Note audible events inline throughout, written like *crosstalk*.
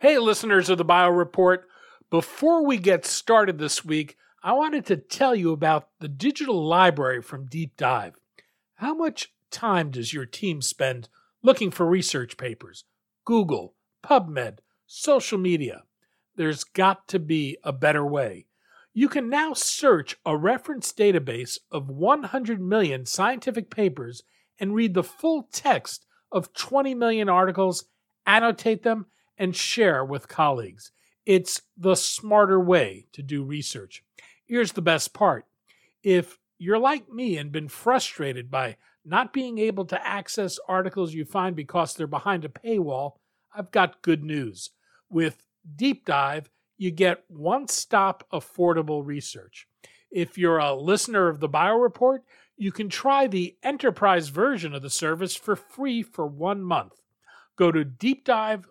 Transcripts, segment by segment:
Hey, listeners of the Bio Report. Before we get started this week, I wanted to tell you about the digital library from DeepDyve. How much time does your team spend looking for research papers? Google, PubMed, social media. There's got to be a better way. You can now search a reference database of 100 million scientific papers and read the full text of 20 million articles, annotate them, and share with colleagues. It's the smarter way to do research. Here's the best part if you're like me and been frustrated by not being able to access articles you find because they're behind a paywall, I've got good news. With DeepDyve, you get one stop affordable research. If you're a listener of the Bio Report, you can try the enterprise version of the service for free for one month. Go to deepdyve.com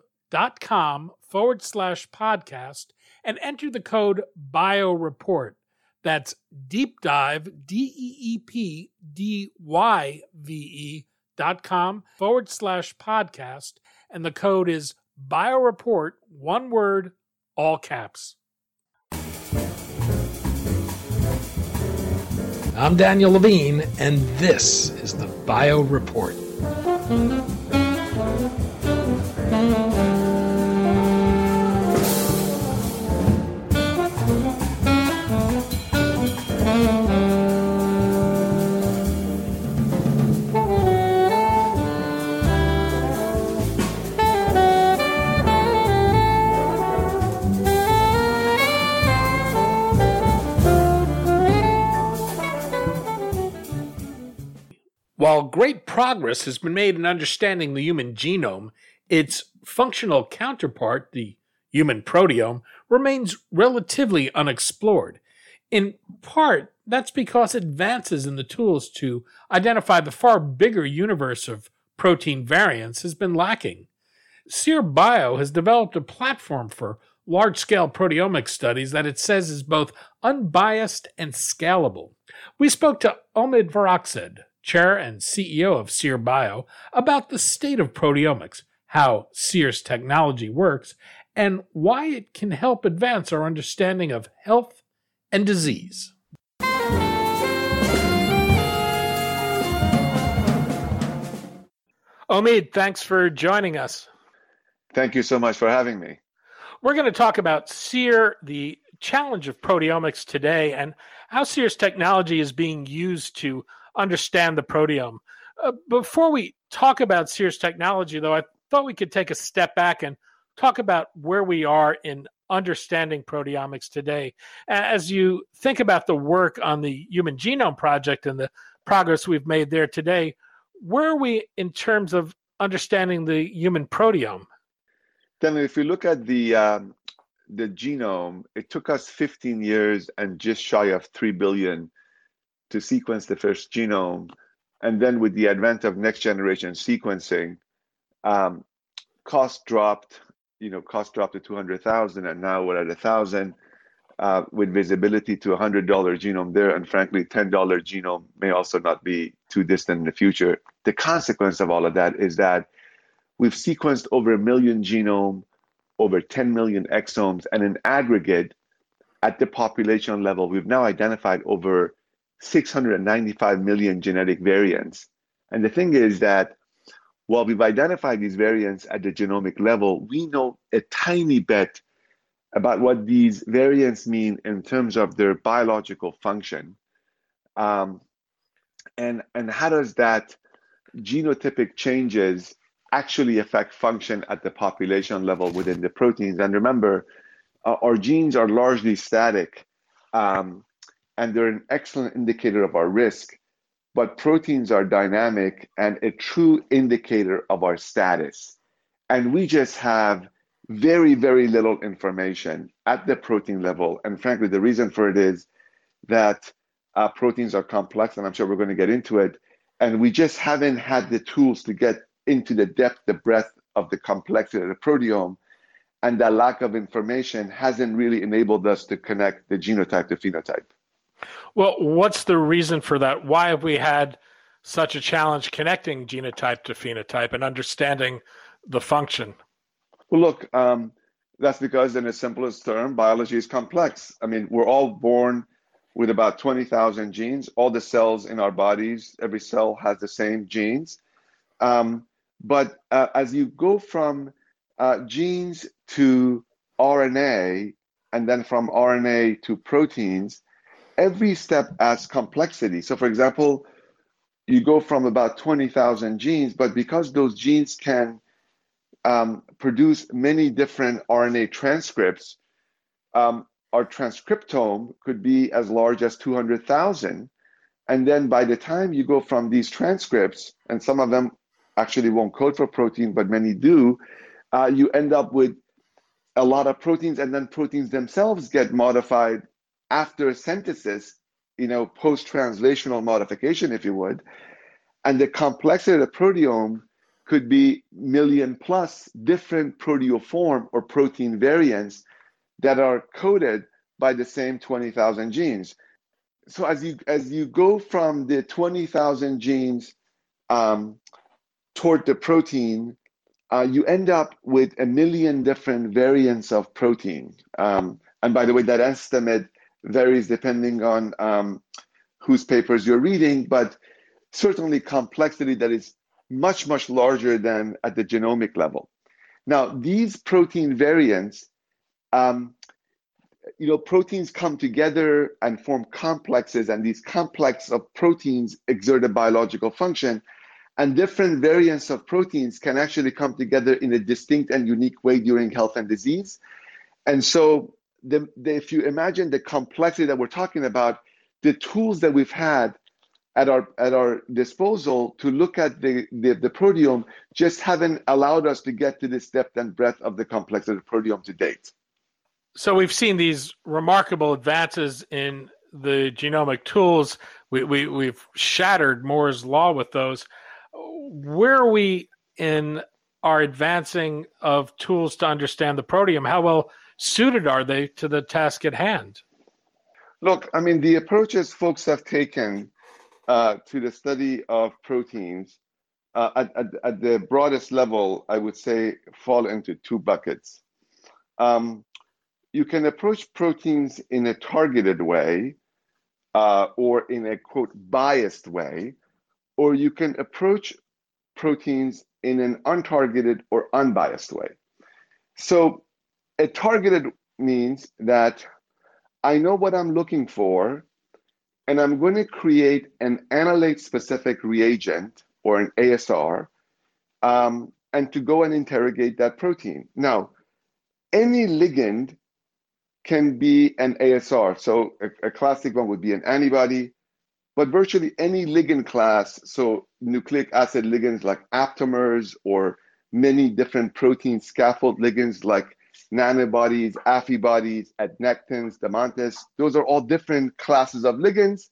forward slash podcast and enter the code BioReport. That's DeepDyve, D E E P D Y V E dot com forward slash podcast. And the code is BioReport, one word, all caps. I'm Daniel Levine, and this is the Bio great progress has been made in understanding the human genome, its functional counterpart, the human proteome, remains relatively unexplored. In part, that's because advances in the tools to identify the far bigger universe of protein variants has been lacking. Seer Bio has developed a platform for large scale proteomic studies that it says is both unbiased and scalable. We spoke to Omid Farokhzad, chair and CEO of Seer Bio, about the state of proteomics, how Seer's technology works, and why it can help advance our understanding of health and disease. Omid, thanks for joining us. Thank you so much for having me. We're going to talk about SEER, the challenge of proteomics today, and how SEER's technology is being used to understand the proteome. Uh, before we talk about Seer's technology, though, I thought we could take a step back and talk about where we are in understanding proteomics today. As you think about the work on the Human Genome Project and the progress we've made there today, where are we in terms of understanding the human proteome? Then, if you look at the um, the genome, it took us 15 years and just shy of 3 billion to sequence the first genome. And then with the advent of next generation sequencing, um, cost dropped, you know, cost dropped to 200,000 and now we're at a thousand uh, with visibility to a $100 genome there. And frankly, $10 genome may also not be too distant in the future. The consequence of all of that is that we've sequenced over a million genome, over 10 million exomes, and in aggregate, at the population level, we've now identified over 695 million genetic variants. And the thing is that while we've identified these variants at the genomic level, we know a tiny bit about what these variants mean in terms of their biological function. Um, and, and how does that genotypic changes actually affect function at the population level within the proteins? And remember, uh, our genes are largely static. Um, and they're an excellent indicator of our risk. But proteins are dynamic and a true indicator of our status. And we just have very, very little information at the protein level. And frankly, the reason for it is that uh, proteins are complex, and I'm sure we're going to get into it. And we just haven't had the tools to get into the depth, the breadth of the complexity of the proteome. And that lack of information hasn't really enabled us to connect the genotype to phenotype. Well, what's the reason for that? Why have we had such a challenge connecting genotype to phenotype and understanding the function? Well, look, um, That's because, in the simplest term, biology is complex. I mean, we're all born with about 20,000 genes. All the cells in our bodies, every cell has the same genes. Um, but uh, as you go from uh, genes to RNA, and then from RNA to proteins, every step adds complexity. So, for example, you go from about 20,000 genes, but because those genes can um, produce many different RNA transcripts, um, our transcriptome could be as large as 200,000. And then by the time you go from these transcripts, and some of them actually won't code for protein, but many do, uh, you end up with a lot of proteins, and then proteins themselves get modified after synthesis, you know, post translational modification, if you would. And the complexity of the proteome could be million plus different proteoform or protein variants that are coded by the same 20,000 genes. So as you as you go from the 20,000 genes um, toward the protein, uh, you end up with a million different variants of protein. Um, and by the way, that estimate varies depending on um, whose papers you're reading, but certainly complexity that is much, much larger than at the genomic level. Now, these protein variants, um, you know, proteins come together and form complexes, and these complex of proteins exert a biological function. And different variants of proteins can actually come together in a distinct and unique way during health and disease. And so, the, the, if you imagine the complexity that we're talking about, the tools that we've had at our at our disposal to look at the, the, the proteome just haven't allowed us to get to this depth and breadth of the complexity of the proteome to date. So we've seen these remarkable advances in the genomic tools. We, we we've shattered Moore's law with those. Where are we in our advancing of tools to understand the proteome? How well suited are they to the task at hand? Look, I mean, the approaches folks have taken uh, to the study of proteins uh, at, at, at, the broadest level, I would say fall into two buckets. Um, you can approach proteins in a targeted way uh, or in a quote biased way, or you can approach proteins in an untargeted or unbiased way. So, a targeted means that I know what I'm looking for and I'm going to create an analyte specific reagent or an ASR um, and to go and interrogate that protein. Now, any ligand can be an ASR. So a, a, classic one would be an antibody, but virtually any ligand class, so nucleic acid ligands like aptamers or many different protein scaffold ligands like nanobodies, affibodies, adnectins, diamantes. Those are all different classes of ligands.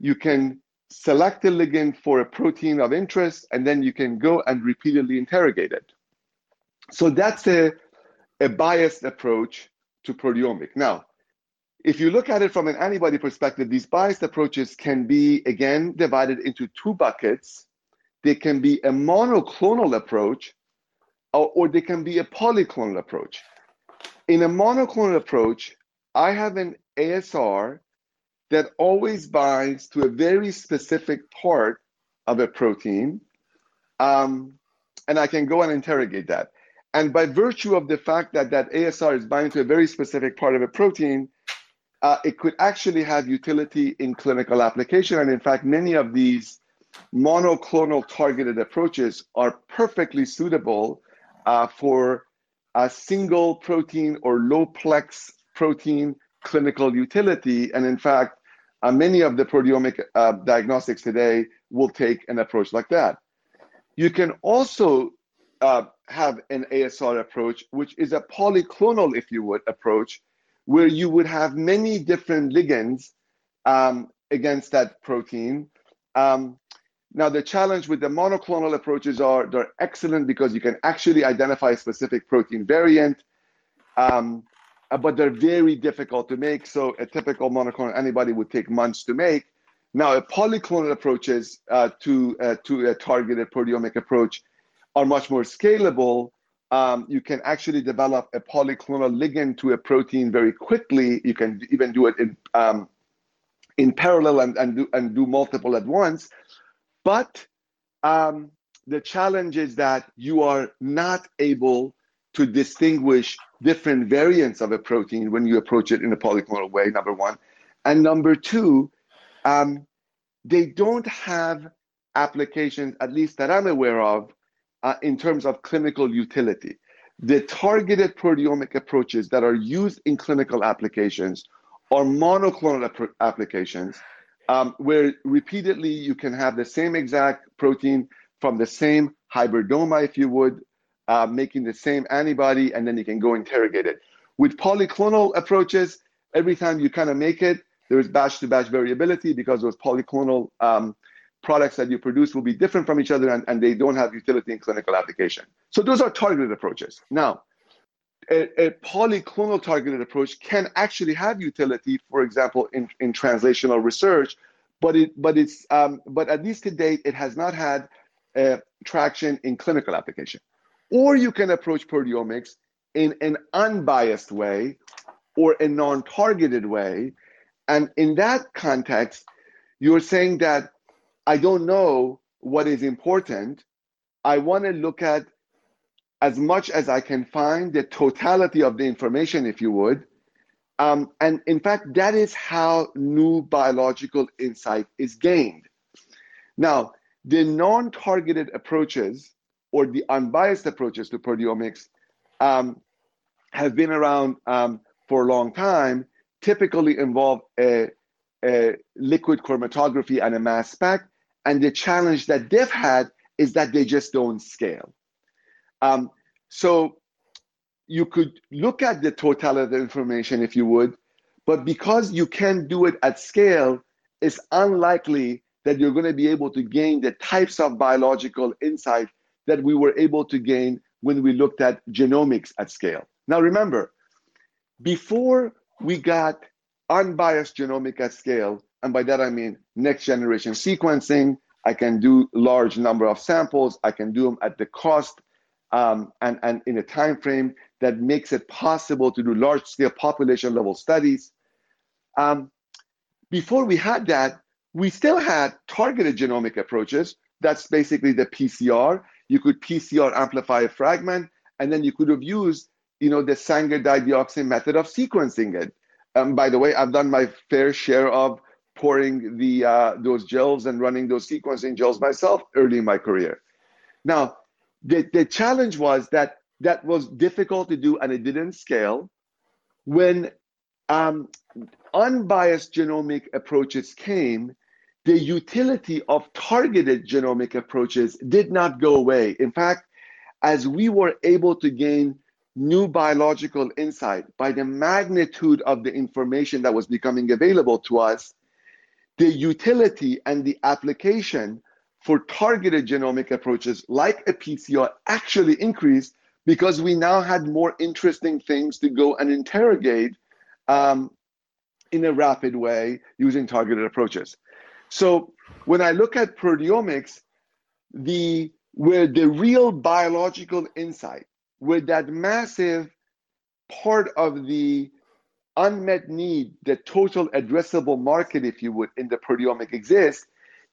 You can select a ligand for a protein of interest, and then you can go and repeatedly interrogate it. So that's a, a biased approach to proteomic. Now, if you look at it from an antibody perspective, these biased approaches can be, again, divided into two buckets. They can be a monoclonal approach, or, or they can be a polyclonal approach. In a monoclonal approach, I have an ASR that always binds to a very specific part of a protein. Um, and I can go and interrogate that. And by virtue of the fact that that ASR is binding to a very specific part of a protein, uh, it could actually have utility in clinical application. And in fact, many of these monoclonal targeted approaches are perfectly suitable uh, for a single protein or low plex protein clinical utility. And in fact, uh, many of the proteomic uh, diagnostics today will take an approach like that. You can also uh, have an ASR approach, which is a polyclonal, if you would, approach, where you would have many different ligands um, against that protein. Um, now, the challenge with the monoclonal approaches are they're excellent because you can actually identify a specific protein variant, um, uh, but they're very difficult to make. So a typical monoclonal antibody would take months to make. Now, a polyclonal approaches uh, to uh, to a targeted proteomic approach are much more scalable, Um, you can actually develop a polyclonal ligand to a protein very quickly. You can even do it in um, in parallel and, and do and do multiple at once. But um, the challenge is that you are not able to distinguish different variants of a protein when you approach it in a polyclonal way. Number one, and number two, um, they don't have applications, at least that I'm aware of, uh, in terms of clinical utility. The targeted proteomic approaches that are used in clinical applications are monoclonal ap- applications um, where repeatedly you can have the same exact protein from the same hybridoma, if you would, uh, making the same antibody, and then you can go interrogate it. With polyclonal approaches, every time you kind of make it, there is batch to batch variability because those polyclonal um, products that you produce will be different from each other and, and they don't have utility in clinical application. So those are targeted approaches. Now, a, a, polyclonal targeted approach can actually have utility, for example, in, in translational research, but it but it's um, but at least to date it has not had uh, traction in clinical application. Or you can approach proteomics in an unbiased way or a non-targeted way, and in that context, you're saying that I don't know what is important. I want to look at as much as I can find the totality of the information, if you would. Um, and in fact, that is how new biological insight is gained. Now, the non targeted approaches or the unbiased approaches to proteomics um, have been around um, for a long time, typically involve a, a liquid chromatography and a mass spec. And the challenge that they've had is that they just don't scale. Um, so you could look at the totality of the information if you would, but because you can't do it at scale, it's unlikely that you're going to be able to gain the types of biological insight that we were able to gain when we looked at genomics at scale. Now remember, before we got unbiased genomic at scale, and by that I mean next generation sequencing, I can do large number of samples, I can do them at the cost um, and, and in a time frame that makes it possible to do large scale population level studies. Um, before we had that, we still had targeted genomic approaches. That's basically the PCR. You could PCR amplify a fragment, and then you could have used, you know, the Sanger dideoxy method of sequencing it. Um, by the way, I've done my fair share of pouring the uh, those gels and running those sequencing gels myself early in my career. Now, the, the challenge was that that was difficult to do and it didn't scale. When um, unbiased genomic approaches came, the utility of targeted genomic approaches did not go away. In fact, as we were able to gain new biological insight by the magnitude of the information that was becoming available to us, the utility and the application for targeted genomic approaches like a PCR actually increased because we now had more interesting things to go and interrogate um, in a rapid way using targeted approaches. So when I look at proteomics, the where the real biological insight, where that massive part of the unmet need, the total addressable market, if you would, in the proteomic exists,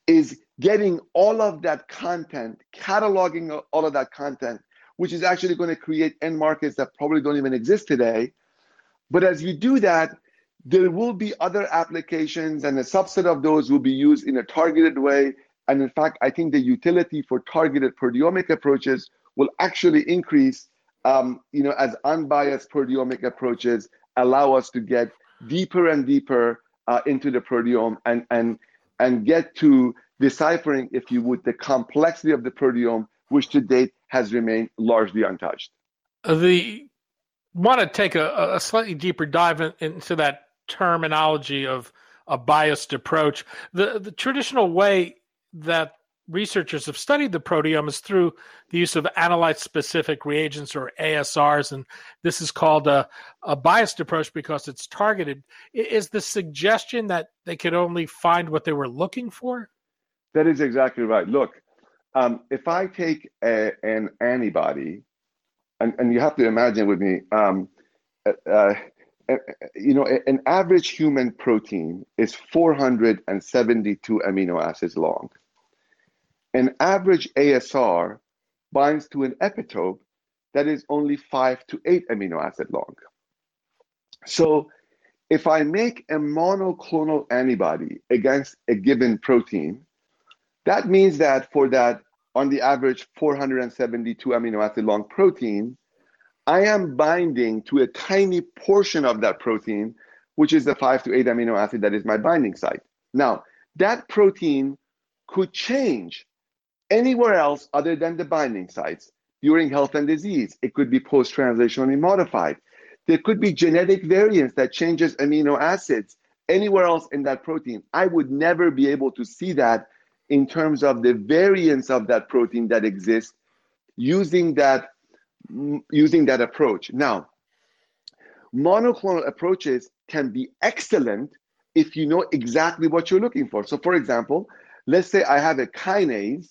is getting all of that content, cataloging all of that content, which is actually going to create end markets that probably don't even exist today. But as you do that, there will be other applications, and a subset of those will be used in a targeted way. And in fact, I think the utility for targeted proteomic approaches will actually increase, um, you know, as unbiased proteomic approaches allow us to get deeper and deeper uh, into the proteome and and and get to deciphering, if you would, the complexity of the proteome, which to date has remained largely untouched. Uh, the want to take a, a slightly deeper dive in, into that terminology of a biased approach. The the traditional way that researchers have studied the proteome is through the use of analyte specific reagents or ASRs, and this is called a, a biased approach because it's targeted. Is the suggestion that they could only find what they were looking for? That is exactly right. Look, um, if I take a, an antibody and, and you have to imagine with me, um, uh, uh, you know, an average human protein is 472 amino acids long. An average ASR binds to an epitope that is only five to eight amino acid long. So if I make a monoclonal antibody against a given protein, that means that for that, on the average 472 amino acid long protein, I am binding to a tiny portion of that protein, which is the five to eight amino acid that is my binding site. Now, that protein could change anywhere else other than the binding sites during health and disease. It could be post-translationally modified. There could be genetic variants that changes amino acids anywhere else in that protein. I would never be able to see that in terms of the variance of that protein that exists using that using that approach. Now, monoclonal approaches can be excellent if you know exactly what you're looking for. So for example, let's say I have a kinase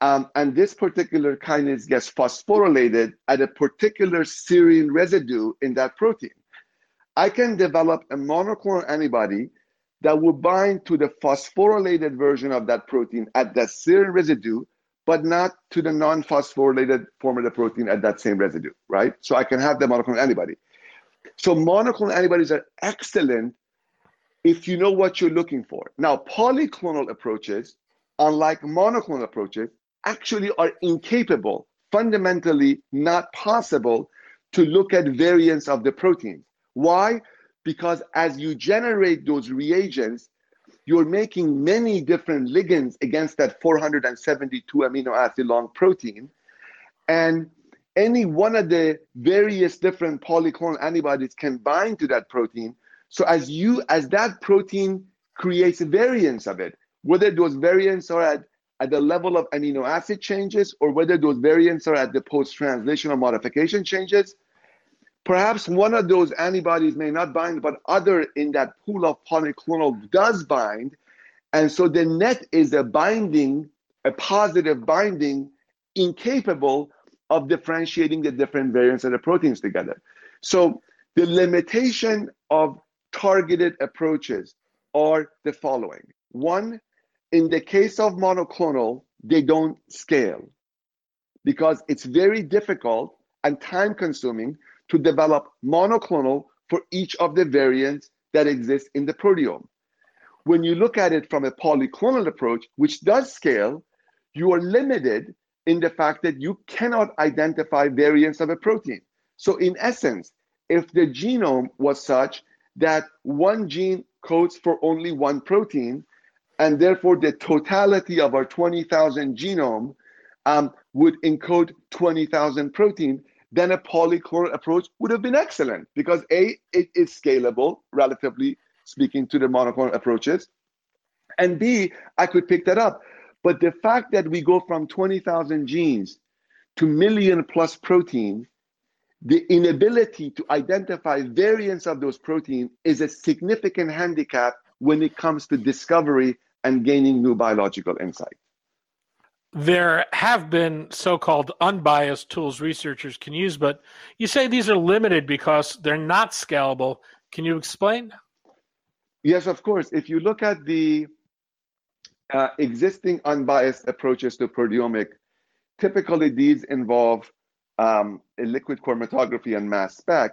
um, and this particular kinase gets phosphorylated at a particular serine residue in that protein. I can develop a monoclonal antibody that will bind to the phosphorylated version of that protein at that serine residue, but not to the non-phosphorylated form of the protein at that same residue, right? So I can have the monoclonal antibody. So monoclonal antibodies are excellent if you know what you're looking for. Now, polyclonal approaches, unlike monoclonal approaches, actually are incapable, fundamentally not possible to look at variants of the protein. Why? Because as you generate those reagents, you're making many different ligands against that 472 amino acid long protein. And any one of the various different polyclonal antibodies can bind to that protein. So as you as that protein creates variants of it, whether those variants are at at the level of amino acid changes or whether those variants are at the post-translational modification changes. Perhaps one of those antibodies may not bind, but other in that pool of polyclonal does bind. And so the net is a binding, a positive binding, incapable of differentiating the different variants of the proteins together. So the limitation of targeted approaches are the following. One, in the case of monoclonal, they don't scale because it's very difficult and time consuming to develop monoclonal for each of the variants that exist in the proteome. When you look at it from a polyclonal approach, which does scale, you are limited in the fact that you cannot identify variants of a protein. So, in essence, if the genome was such that one gene codes for only one protein, and therefore the totality of our 20,000 genome um, would encode 20,000 protein, then a polyclonal approach would have been excellent because A, it is scalable, relatively speaking to the monoclonal approaches, and B, I could pick that up. But the fact that we go from 20,000 genes to million plus protein, the inability to identify variants of those proteins is a significant handicap when it comes to discovery and gaining new biological insight. There have been so called unbiased tools researchers can use, but you say these are limited because they're not scalable. Can you explain? Yes, of course. If you look at the uh, existing unbiased approaches to proteomic, typically these involve um, a liquid chromatography and mass spec.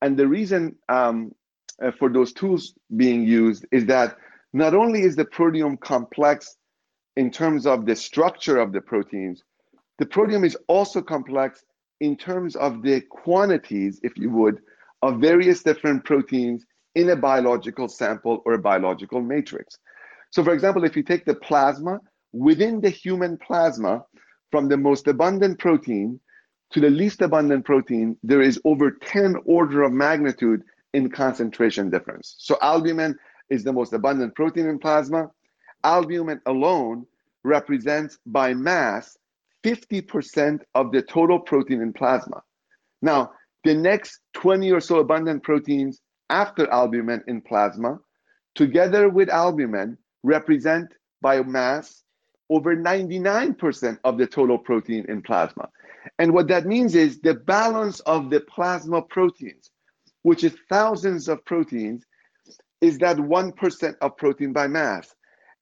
And the reason um, uh, for those tools being used is that not only is the proteome complex in terms of the structure of the proteins, the proteome is also complex in terms of the quantities, if you would, of various different proteins in a biological sample or a biological matrix. So, for example, if you take the plasma, within the human plasma, from the most abundant protein to the least abundant protein, there is over 10 order of magnitude in concentration difference. So, albumin is the most abundant protein in plasma. Albumin alone represents by mass 50% of the total protein in plasma. Now, the next 20 or so abundant proteins after albumin in plasma, together with albumin, represent by mass over 99% of the total protein in plasma. And what that means is the balance of the plasma proteins, which is thousands of proteins, is that 1% of protein by mass.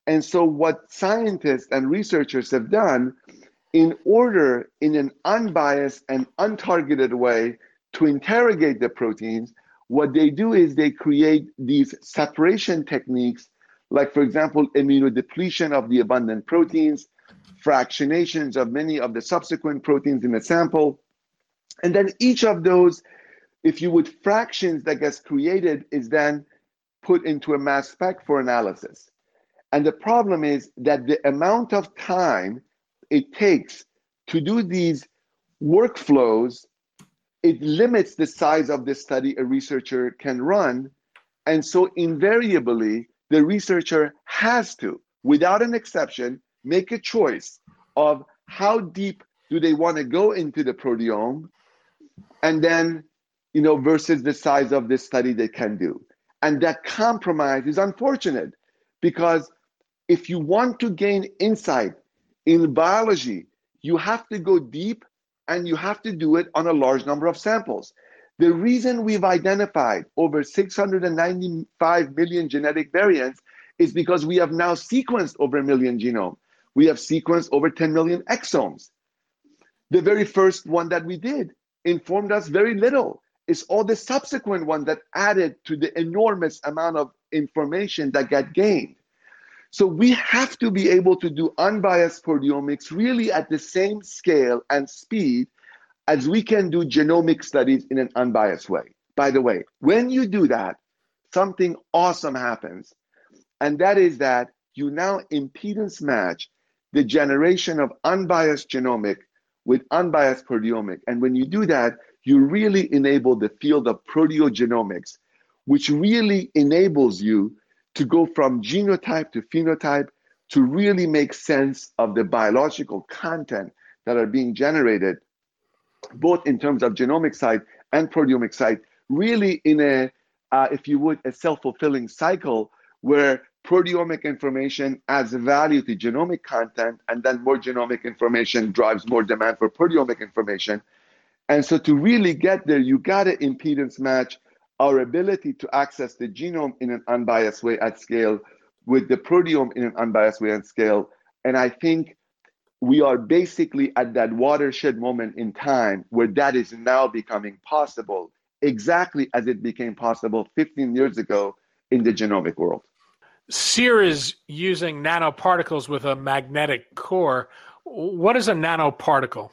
And so, what scientists and researchers have done in order, in an unbiased and untargeted way, to interrogate the proteins, what they do is they create these separation techniques, like, for example, immunodepletion of the abundant proteins, fractionations of many of the subsequent proteins in the sample. And then each of those, if you would, fractions that gets created is then put into a mass spec for analysis. And the problem is that the amount of time it takes to do these workflows, it limits the size of the study a researcher can run. And so invariably, the researcher has to, without an exception, make a choice of how deep do they want to go into the proteome and then you know versus the size of the study they can do and that compromise is unfortunate because if you want to gain insight in biology you have to go deep and you have to do it on a large number of samples the reason we've identified over 695 million genetic variants is because we have now sequenced over a million genomes we have sequenced over 10 million exomes. The very first one that we did informed us very little. It's all the subsequent one that added to the enormous amount of information that got gained. So we have to be able to do unbiased proteomics really at the same scale and speed as we can do genomic studies in an unbiased way. By the way, when you do that, something awesome happens. And that is that you now impedance match the generation of unbiased genomic with unbiased proteomic. And when you do that, you really enable the field of proteogenomics, which really enables you to go from genotype to phenotype to really make sense of the biological content that are being generated, both in terms of genomic side and proteomic side, really in a, uh, if you would, a self fulfilling cycle where proteomic information adds value to genomic content, and then more genomic information drives more demand for proteomic information. And so, to really get there, you got to impedance match our ability to access the genome in an unbiased way at scale with the proteome in an unbiased way at scale. And I think we are basically at that watershed moment in time where that is now becoming possible, exactly as it became possible 15 years ago in the genomic world. Seer is using nanoparticles with a magnetic core. What is a nanoparticle?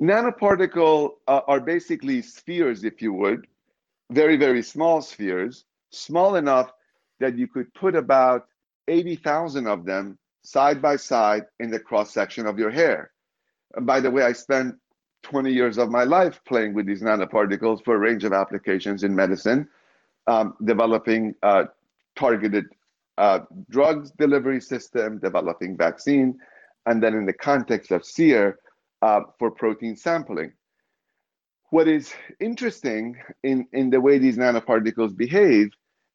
Nanoparticle uh, are basically spheres, if you would, very, very small spheres, small enough that you could put about 80,000 of them side by side in the cross section of your hair. And by the way, I spent 20 years of my life playing with these nanoparticles for a range of applications in medicine, um, developing uh, targeted uh, drugs delivery system, developing vaccine, and then in the context of SEER uh, for protein sampling. What is interesting in, in the way these nanoparticles behave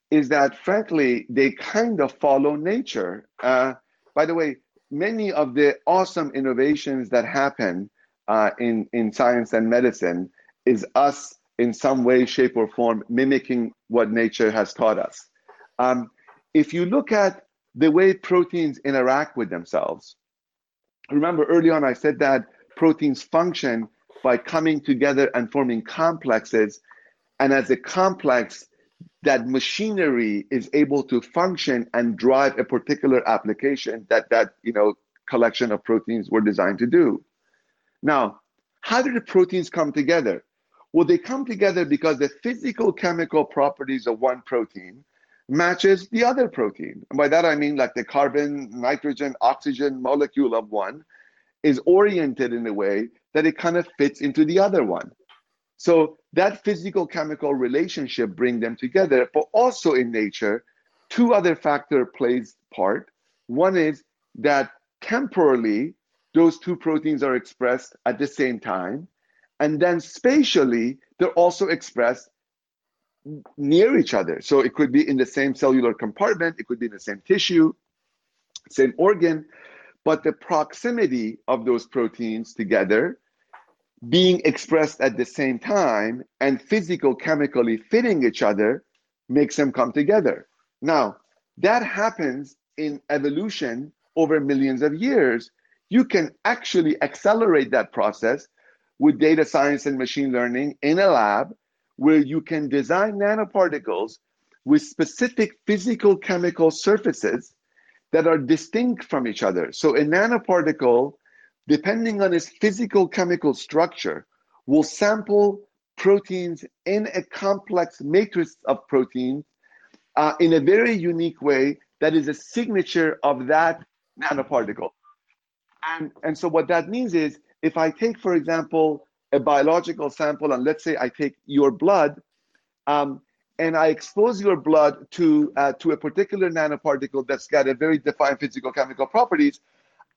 is that, frankly, they kind of follow nature. Uh, by the way, many of the awesome innovations that happen uh, in, in science and medicine is us in some way, shape, or form mimicking what nature has taught us. Um, if you look at the way proteins interact with themselves, remember early on I said that proteins function by coming together and forming complexes. And as a complex, that machinery is able to function and drive a particular application that that you know collection of proteins were designed to do. Now, how do the proteins come together? Well, they come together because the physical chemical properties of one protein matches the other protein. And by that I mean like the carbon, nitrogen, oxygen molecule of one is oriented in a way that it kind of fits into the other one. So that physical chemical relationship bring them together, but also in nature, two other factor plays part. One is that temporally those two proteins are expressed at the same time, and then spatially they're also expressed near each other. So it could be in the same cellular compartment, it could be in the same tissue, same organ, but the proximity of those proteins together being expressed at the same time and physical chemically fitting each other makes them come together. Now, that happens in evolution over millions of years. You can actually accelerate that process with data science and machine learning in a lab where you can design nanoparticles with specific physical chemical surfaces that are distinct from each other. So a nanoparticle, depending on its physical chemical structure, will sample proteins in a complex matrix of proteins uh, in a very unique way that is a signature of that nanoparticle. And, and so what that means is if I take, for example, a biological sample, and let's say I take your blood, um, and I expose your blood to uh, to a particular nanoparticle that's got a very defined physical chemical properties,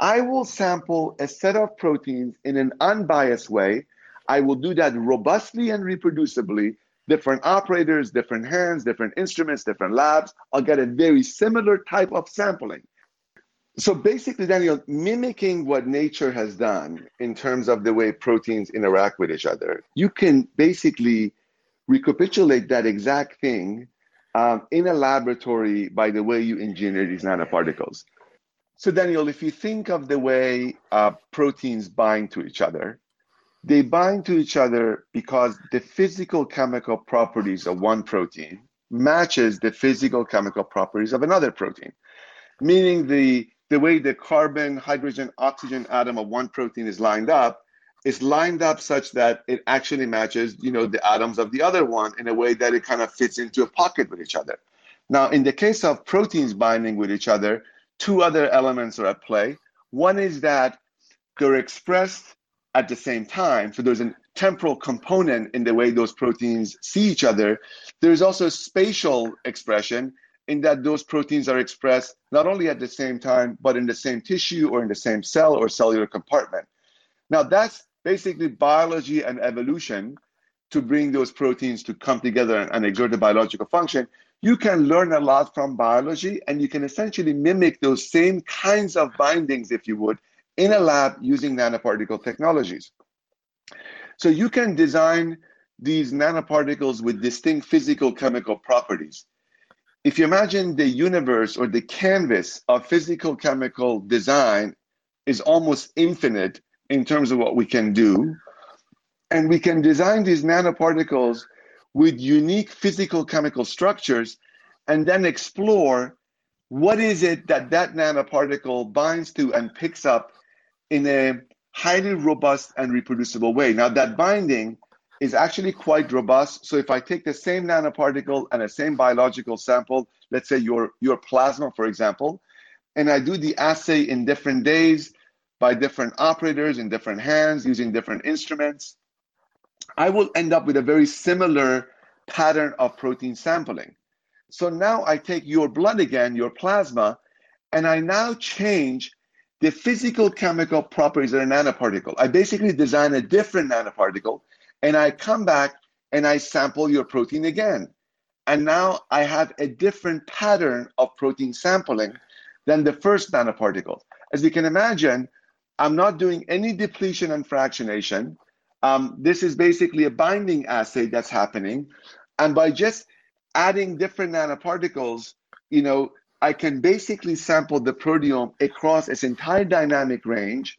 I will sample a set of proteins in an unbiased way. I will do that robustly and reproducibly. Different operators, different hands, different instruments, different labs. I'll get a very similar type of sampling. So basically, Daniel, mimicking what nature has done in terms of the way proteins interact with each other, you can basically recapitulate that exact thing um, in a laboratory by the way you engineer these nanoparticles. So, Daniel, if you think of the way uh, proteins bind to each other, they bind to each other because the physical chemical properties of one protein matches the physical chemical properties of another protein, meaning the the way the carbon, hydrogen, oxygen atom of one protein is lined up is lined up such that it actually matches, you know, the atoms of the other one in a way that it kind of fits into a pocket with each other. Now, in the case of proteins binding with each other, two other elements are at play. One is that they're expressed at the same time. So there's a temporal component in the way those proteins see each other. There's also spatial expression in that those proteins are expressed not only at the same time, but in the same tissue or in the same cell or cellular compartment. Now, that's basically biology and evolution to bring those proteins to come together and, exert a biological function, you can learn a lot from biology and you can essentially mimic those same kinds of bindings, if you would, in a lab using nanoparticle technologies. So you can design these nanoparticles with distinct physical chemical properties. If you imagine the universe or the canvas of physical chemical design is almost infinite in terms of what we can do. And we can design these nanoparticles with unique physical chemical structures and then explore what is it that that nanoparticle binds to and picks up in a highly robust and reproducible way. Now, that binding is actually quite robust. So if I take the same nanoparticle and the same biological sample, let's say your, your plasma, for example, and I do the assay in different days, by different operators in different hands using different instruments, I will end up with a very similar pattern of protein sampling. So now I take your blood again, your plasma, and I now change the physical chemical properties of a nanoparticle. I basically design a different nanoparticle and I come back and I sample your protein again. And now I have a different pattern of protein sampling than the first nanoparticle. As you can imagine, I'm not doing any depletion and fractionation. Um, this is basically a binding assay that's happening. And by just adding different nanoparticles, you know, I can basically sample the proteome across its entire dynamic range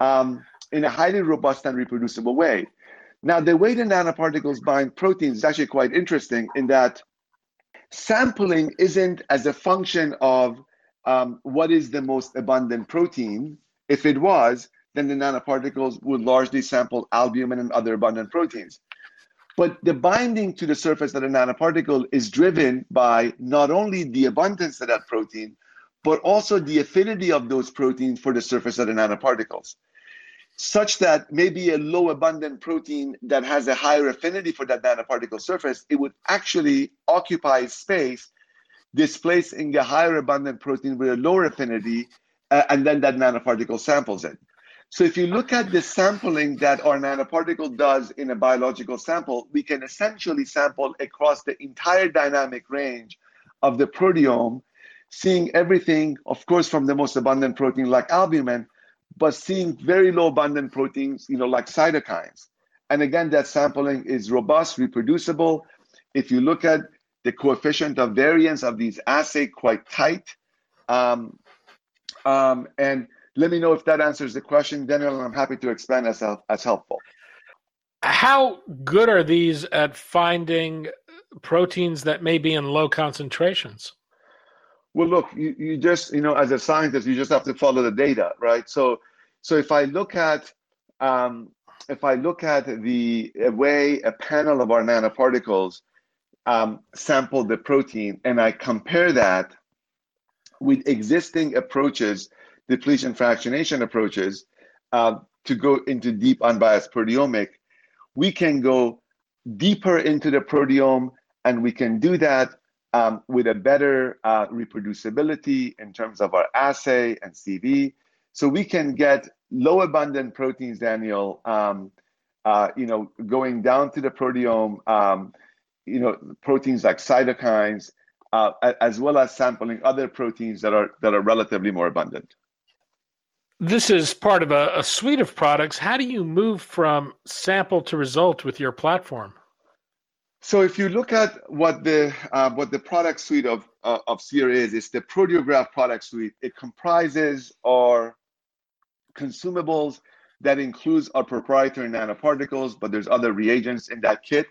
um, in a highly robust and reproducible way. Now, the way the nanoparticles bind proteins is actually quite interesting in that sampling isn't as a function of um, what is the most abundant protein, if it was, then the nanoparticles would largely sample albumin and other abundant proteins. But the binding to the surface of the nanoparticle is driven by not only the abundance of that protein, but also the affinity of those proteins for the surface of the nanoparticles. Such that maybe a low abundant protein that has a higher affinity for that nanoparticle surface, it would actually occupy space, displacing a higher abundant protein with a lower affinity uh, and then that nanoparticle samples it. So if you look at the sampling that our nanoparticle does in a biological sample, we can essentially sample across the entire dynamic range of the proteome, seeing everything, of course, from the most abundant protein like albumin, but seeing very low abundant proteins, you know, like cytokines. And again, that sampling is robust, reproducible. If you look at the coefficient of variance of these assay, quite tight. Um, um, and let me know if that answers the question, Daniel, I'm happy to expand as, as helpful. How good are these at finding proteins that may be in low concentrations? Well, look, you, you just, you know, as a scientist, you just have to follow the data, right? So, so if I look at, um, if I look at the way a panel of our nanoparticles um, sample the protein and I compare that with existing approaches, depletion fractionation approaches, uh, to go into deep unbiased proteomic, we can go deeper into the proteome and we can do that with a better uh, reproducibility in terms of our assay and CV. So we can get low abundant proteins, Daniel, um, uh, you know, going down to the proteome, um, you know, proteins like cytokines, uh, as well as sampling other proteins that are that are relatively more abundant. This is part of a suite of products. How do you move from sample to result with your platform? So if you look at what the uh, what the product suite of uh, of Seer is, it's the Proteograph product suite. It comprises our consumables that includes our proprietary nanoparticles, but there's other reagents in that kit.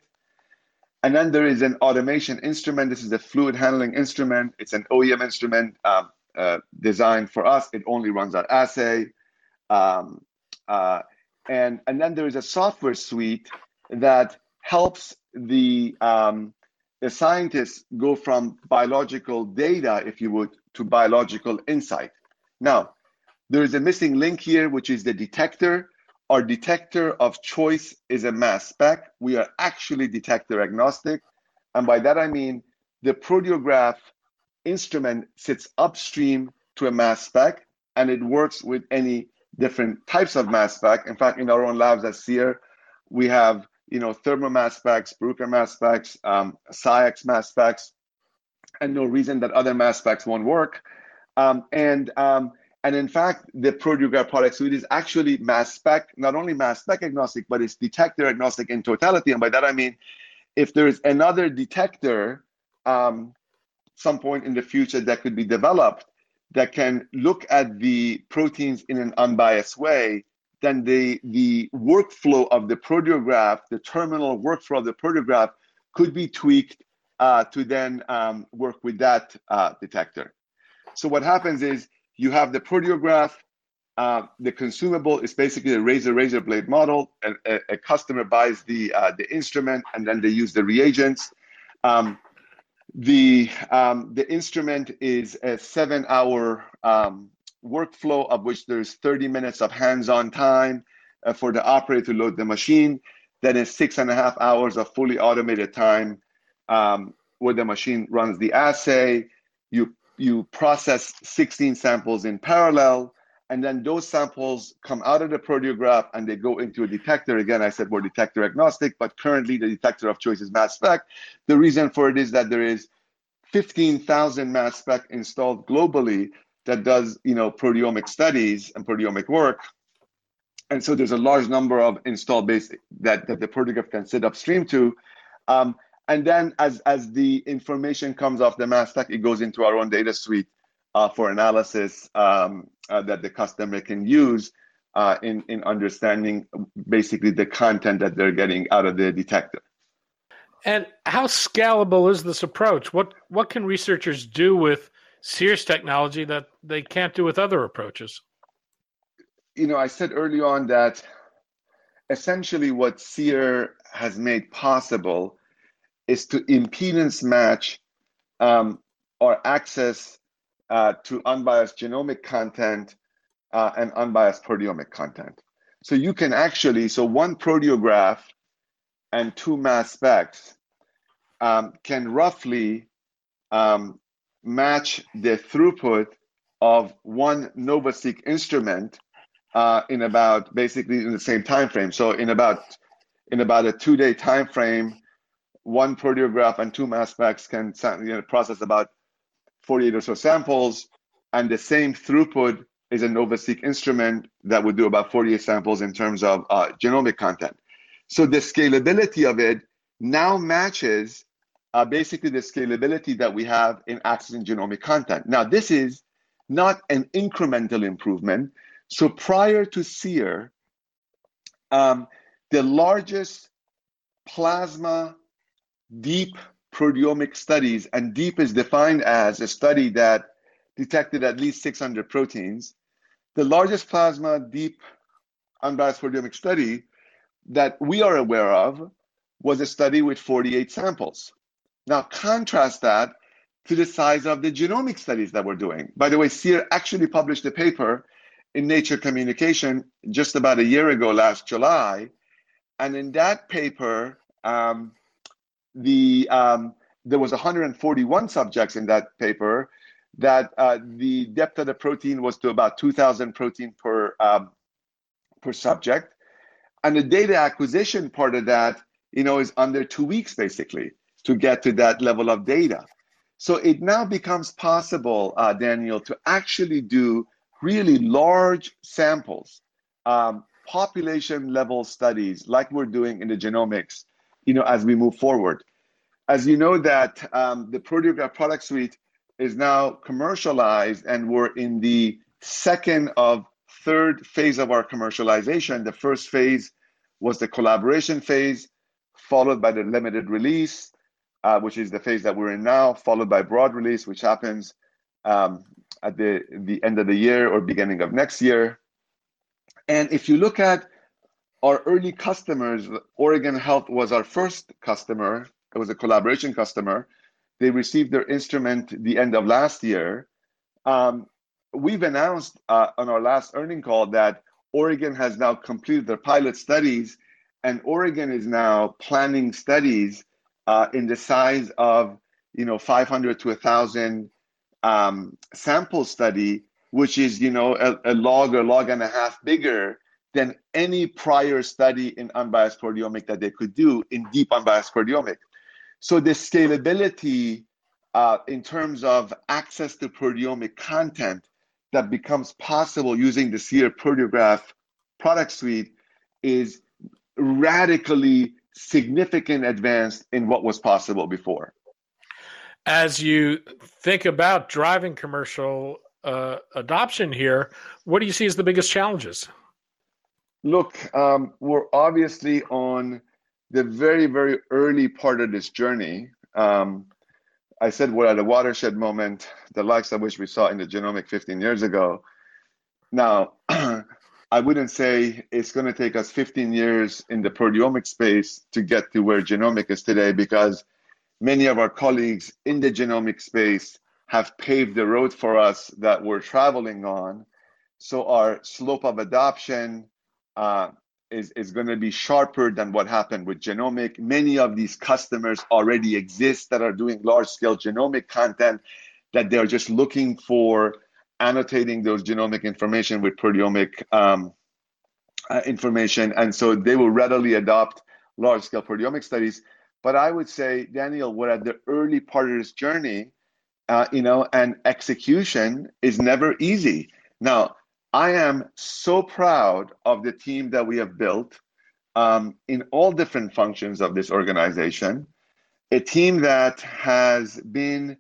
And then there is an automation instrument. This is a fluid handling instrument. It's an OEM instrument um, uh, designed for us. It only runs our assay. Um, uh, and, and then there is a software suite that helps the, um, the scientists go from biological data, if you would, to biological insight. Now, there is a missing link here, which is the detector. Our detector of choice is a mass spec. We are actually detector agnostic. And by that I mean the proteograph instrument sits upstream to a mass spec and it works with any different types of mass spec. In fact, in our own labs at Seer, we have you know Thermo mass specs, Bruker mass specs, um, mass specs, and no reason that other mass specs won't work. Um, and um, and in fact, the Proteograph product suite is actually mass spec, not only mass spec agnostic, but it's detector agnostic in totality. And by that I mean, if there's another detector, um, some point in the future that could be developed that can look at the proteins in an unbiased way, then the the workflow of the proteograph, the terminal workflow of the proteograph, could be tweaked uh, to then um, work with that uh, detector. So what happens is you have the proteograph. Uh, the consumable is basically a razor razor blade model. and a, a customer buys the uh, the instrument and then they use the reagents. Um, the um, the instrument is a seven hour um, workflow of which there's 30 minutes of hands-on time uh, for the operator to load the machine. Then it's six and a half hours of fully automated time um, where the machine runs the assay. You you process 16 samples in parallel, and then those samples come out of the proteograph and they go into a detector. Again, I said we're detector agnostic, but currently the detector of choice is mass spec. The reason for it is that there is 15,000 mass spec installed globally that does, you know, proteomic studies and proteomic work. And so there's a large number of install base that, that the proteograph can sit upstream to. Um, and then as, as the information comes off the mass spec, it goes into our own data suite uh, for analysis um, uh, that the customer can use uh, in, in understanding basically the content that they're getting out of the detector. And how scalable is this approach? What what can researchers do with Seer's technology that they can't do with other approaches? You know, I said early on that essentially what Seer has made possible is to impedance match um, or access uh, to unbiased genomic content uh, and unbiased proteomic content. So you can actually, so one proteograph and two mass specs um, can roughly um, match the throughput of one NovaSeq instrument uh, in about basically in the same time frame. So in about in about a two-day time frame, one proteograph and two mass specs can you know, process about 48 or so samples, and the same throughput is a NovaSeq instrument that would do about 48 samples in terms of uh, genomic content. So the scalability of it now matches uh, basically the scalability that we have in accessing genomic content. Now, this is not an incremental improvement. So prior to SEER, um, the largest plasma deep proteomic studies, and deep is defined as a study that detected at least 600 proteins. The largest plasma deep unbiased proteomic study that we are aware of was a study with 48 samples. Now, contrast that to the size of the genomic studies that we're doing. By the way, SEER actually published a paper in Nature Communication just about a year ago, last July. And in that paper, um, the um, there was 141 subjects in that paper that uh, the depth of the protein was to about 2,000 protein per um, per subject, and the data acquisition part of that, you know, is under two weeks basically to get to that level of data. So it now becomes possible, uh, Daniel, to actually do really large samples, um, population level studies like we're doing in the genomics, you know, as we move forward. As you know that um, the Proteograph product suite is now commercialized and we're in the second of third phase of our commercialization. The first phase was the collaboration phase, followed by the limited release, uh, which is the phase that we're in now, followed by broad release, which happens um, at the, the end of the year or beginning of next year. And if you look at our early customers, Oregon Health was our first customer. It was a collaboration customer. They received their instrument the end of last year. Um, we've announced uh, on our last earning call that Oregon has now completed their pilot studies, and Oregon is now planning studies uh, in the size of you know 500 to 1,000 um, sample study, which is you know a, a log or log and a half bigger than any prior study in unbiased proteomic that they could do in deep unbiased proteomic. So the scalability uh, in terms of access to proteomic content that becomes possible using the Seer Proteograph product suite is radically significant advance in what was possible before. As you think about driving commercial uh, adoption here, what do you see as the biggest challenges? Look, um, we're obviously on the very, very early part of this journey. Um, I said we're at a watershed moment, the likes of which we saw in the genomic 15 years ago. Now, *clears throat* I wouldn't say it's going to take us 15 years in the proteomic space to get to where genomic is today because many of our colleagues in the genomic space have paved the road for us that we're traveling on. So our slope of adoption uh, is, is going to be sharper than what happened with genomic. Many of these customers already exist that are doing large scale genomic content that they're just looking for annotating those genomic information with proteomic um, uh, information. And so they will readily adopt large scale proteomic studies. But I would say, Daniel, we're at the early part of this journey, uh, you know, and execution is never easy. Now, I am so proud of the team that we have built um, in all different functions of this organization. A team that has been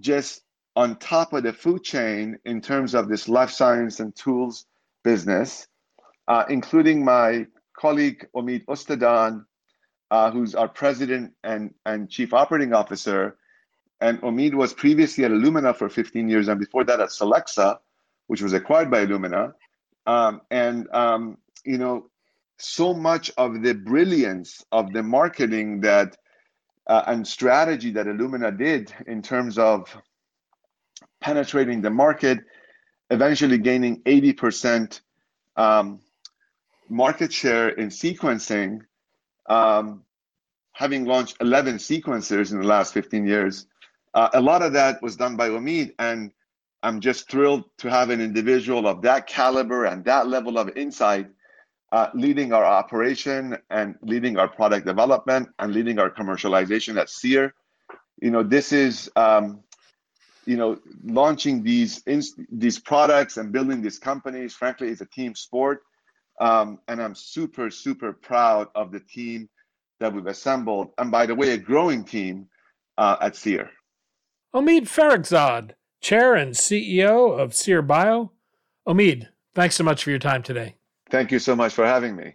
just on top of the food chain in terms of this life science and tools business, uh, including my colleague Omead Ostadan, uh, who's our president and, and chief operating officer. And Omead was previously at Illumina for 15 years, and before that at Solexa, which was acquired by Illumina. Um, and, um, you know, so much of the brilliance of the marketing that uh, and strategy that Illumina did in terms of penetrating the market, eventually gaining 80% um, market share in sequencing, um, having launched 11 sequencers in the last 15 years. Uh, a lot of that was done by Omead, and I'm just thrilled to have an individual of that caliber and that level of insight uh, leading our operation and leading our product development and leading our commercialization at Seer. You know, this is um, you know, launching these these products and building these companies, frankly, is a team sport. Um, and I'm super, super proud of the team that we've assembled. And by the way, a growing team uh, at Seer. Omid Farokhzad, Chair and CEO of Seer Bio. Omid, thanks so much for your time today. Thank you so much for having me.